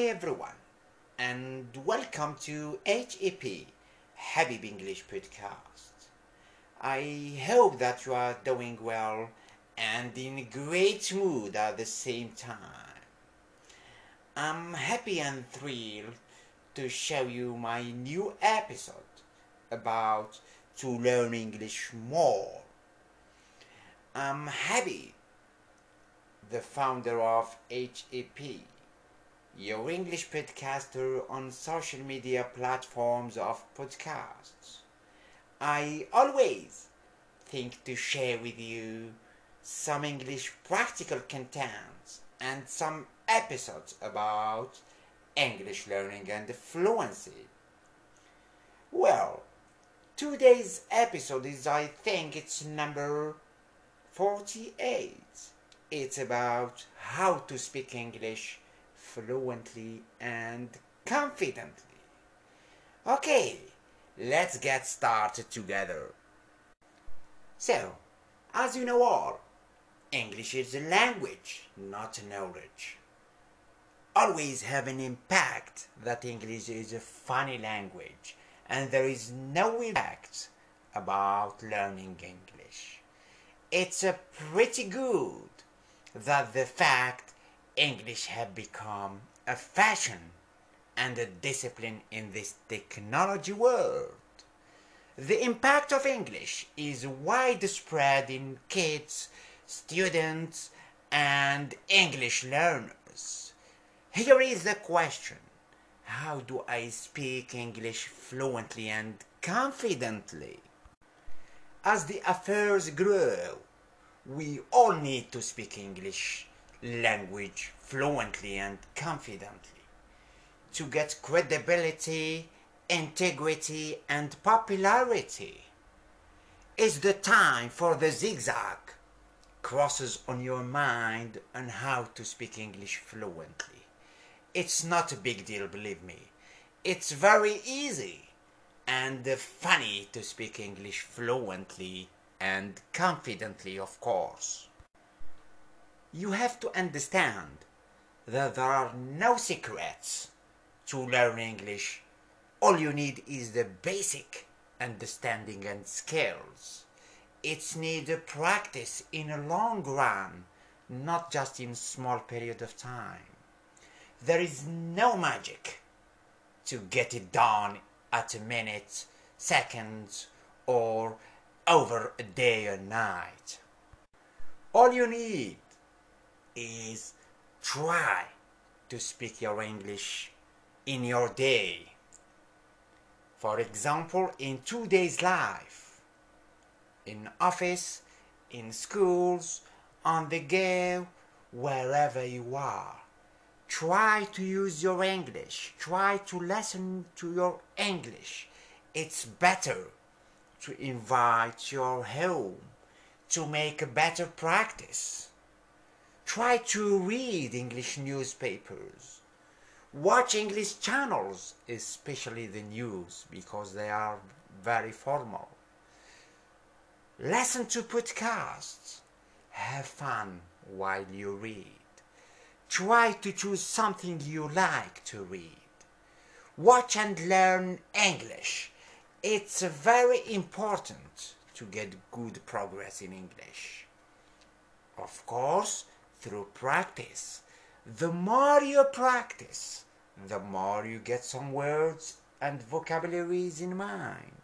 Hi everyone, and welcome to HEP Habib English Podcast. I hope that you are doing well and in great mood at the same time. I'm happy and thrilled to show you my new episode about to learn English more. I'm Habib the founder of HEP, your English podcaster on social media platforms of podcasts. I always think to share with you some English practical contents and some episodes about English learning and fluency. Well, today's episode is, I think, it's number 48. It's about how to speak English fluently and confidently. Okay, let's get started together. So, as you know all, English is a language, not knowledge. Always have an impact that English is a funny language and there is no impact about learning English. It's a pretty good that the fact English have become a fashion and a discipline in this technology world. The impact of English is widespread in kids, students, and English learners. Here is the question How do I speak English fluently and confidently? As the affairs grow, we all need to speak English language fluently and confidently to get credibility, integrity, and popularity. It's the time for the zigzag crosses on your mind on how to speak English fluently. It's not a big deal, believe me. It's very easy and funny to speak English fluently and confidently, of course. You have to understand that there are no secrets to learn English. All you need is the basic understanding and skills. It's need practice in a long run, not just in small period of time. There is no magic to get it done at a minute, seconds, or over a day or night. All you need is try to speak your English in your day. For example, in two days life, in office, in schools, on the go, wherever you are. Try to use your English. Try to listen to your English. It's better to invite your home to make a better practice. Try to read English newspapers. Watch English channels, especially the news, because they are very formal. Listen to podcasts. Have fun while you read. Try to choose something you like to read. Watch and learn English it's very important to get good progress in English. Of course, through practice. The more you practice, the more you get some words and vocabularies in mind.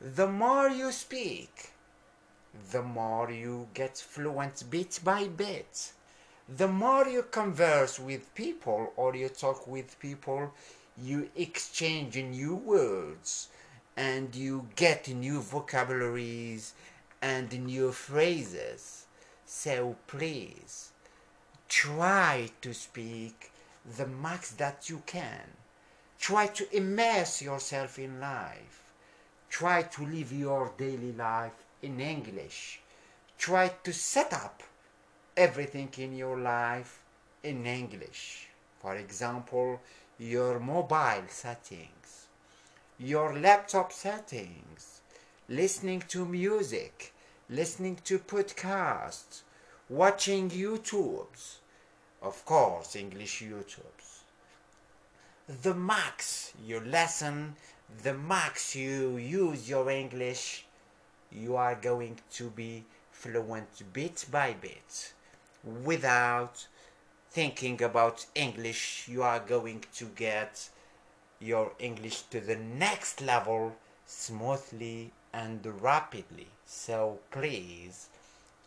The more you speak, the more you get fluent bit by bit. The more you converse with people or you talk with people, you exchange new words and you get new vocabularies and new phrases. So please try to speak the max that you can. Try to immerse yourself in life. Try to live your daily life in English. Try to set up everything in your life in English. For example, your mobile settings your laptop settings, listening to music, listening to podcasts, watching YouTubes, of course, English YouTubes, the max you lesson, the max you use your English, you are going to be fluent bit by bit without thinking about English. You are going to get your English to the next level smoothly and rapidly. So please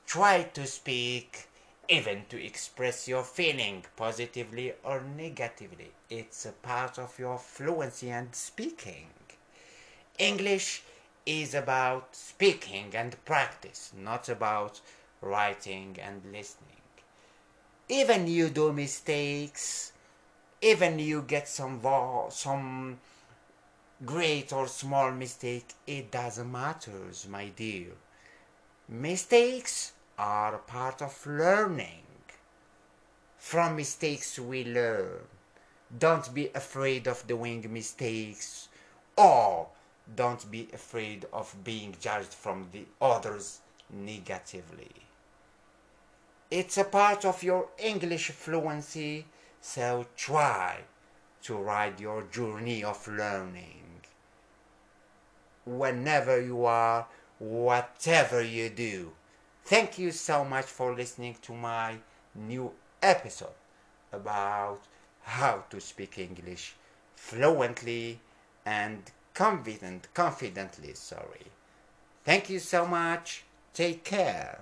try to speak even to express your feeling positively or negatively. It's a part of your fluency and speaking. English is about speaking and practice, not about writing and listening. Even you do mistakes, even you get some some great or small mistake, it doesn't matter, my dear. Mistakes are part of learning. From mistakes we learn. Don't be afraid of doing mistakes or don't be afraid of being judged from the others negatively. It's a part of your English fluency, so try to ride your journey of learning. Whenever you are, whatever you do. Thank you so much for listening to my new episode about how to speak English fluently and confident confidently sorry. Thank you so much. Take care.